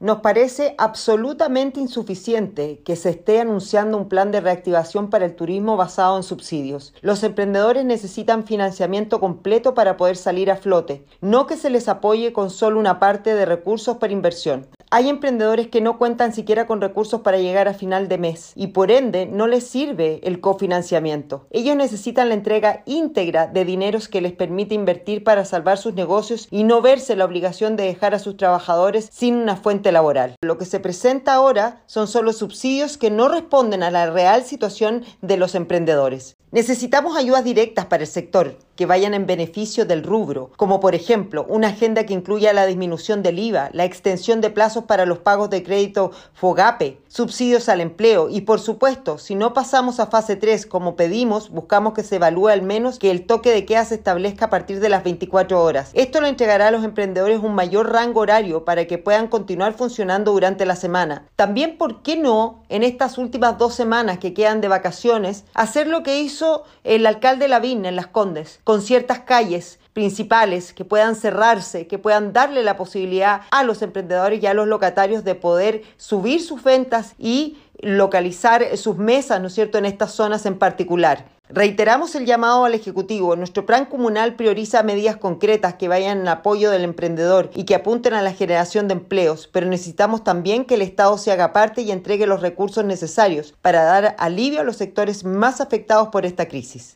Nos parece absolutamente insuficiente que se esté anunciando un plan de reactivación para el turismo basado en subsidios. Los emprendedores necesitan financiamiento completo para poder salir a flote, no que se les apoye con solo una parte de recursos para inversión. Hay emprendedores que no cuentan siquiera con recursos para llegar a final de mes y por ende no les sirve el cofinanciamiento. Ellos necesitan la entrega íntegra de dineros que les permite invertir para salvar sus negocios y no verse la obligación de dejar a sus trabajadores sin una fuente laboral. Lo que se presenta ahora son solo subsidios que no responden a la real situación de los emprendedores. Necesitamos ayudas directas para el sector que vayan en beneficio del rubro, como por ejemplo una agenda que incluya la disminución del IVA, la extensión de plazos para los pagos de crédito FOGAPE, subsidios al empleo y por supuesto, si no pasamos a fase 3 como pedimos, buscamos que se evalúe al menos que el toque de queda se establezca a partir de las 24 horas. Esto le entregará a los emprendedores un mayor rango horario para que puedan continuar funcionando durante la semana. También, ¿por qué no, en estas últimas dos semanas que quedan de vacaciones, hacer lo que hizo el alcalde Lavín en Las Condes? con ciertas calles principales que puedan cerrarse, que puedan darle la posibilidad a los emprendedores y a los locatarios de poder subir sus ventas y localizar sus mesas, ¿no es cierto?, en estas zonas en particular. Reiteramos el llamado al Ejecutivo. Nuestro plan comunal prioriza medidas concretas que vayan en apoyo del emprendedor y que apunten a la generación de empleos, pero necesitamos también que el Estado se haga parte y entregue los recursos necesarios para dar alivio a los sectores más afectados por esta crisis.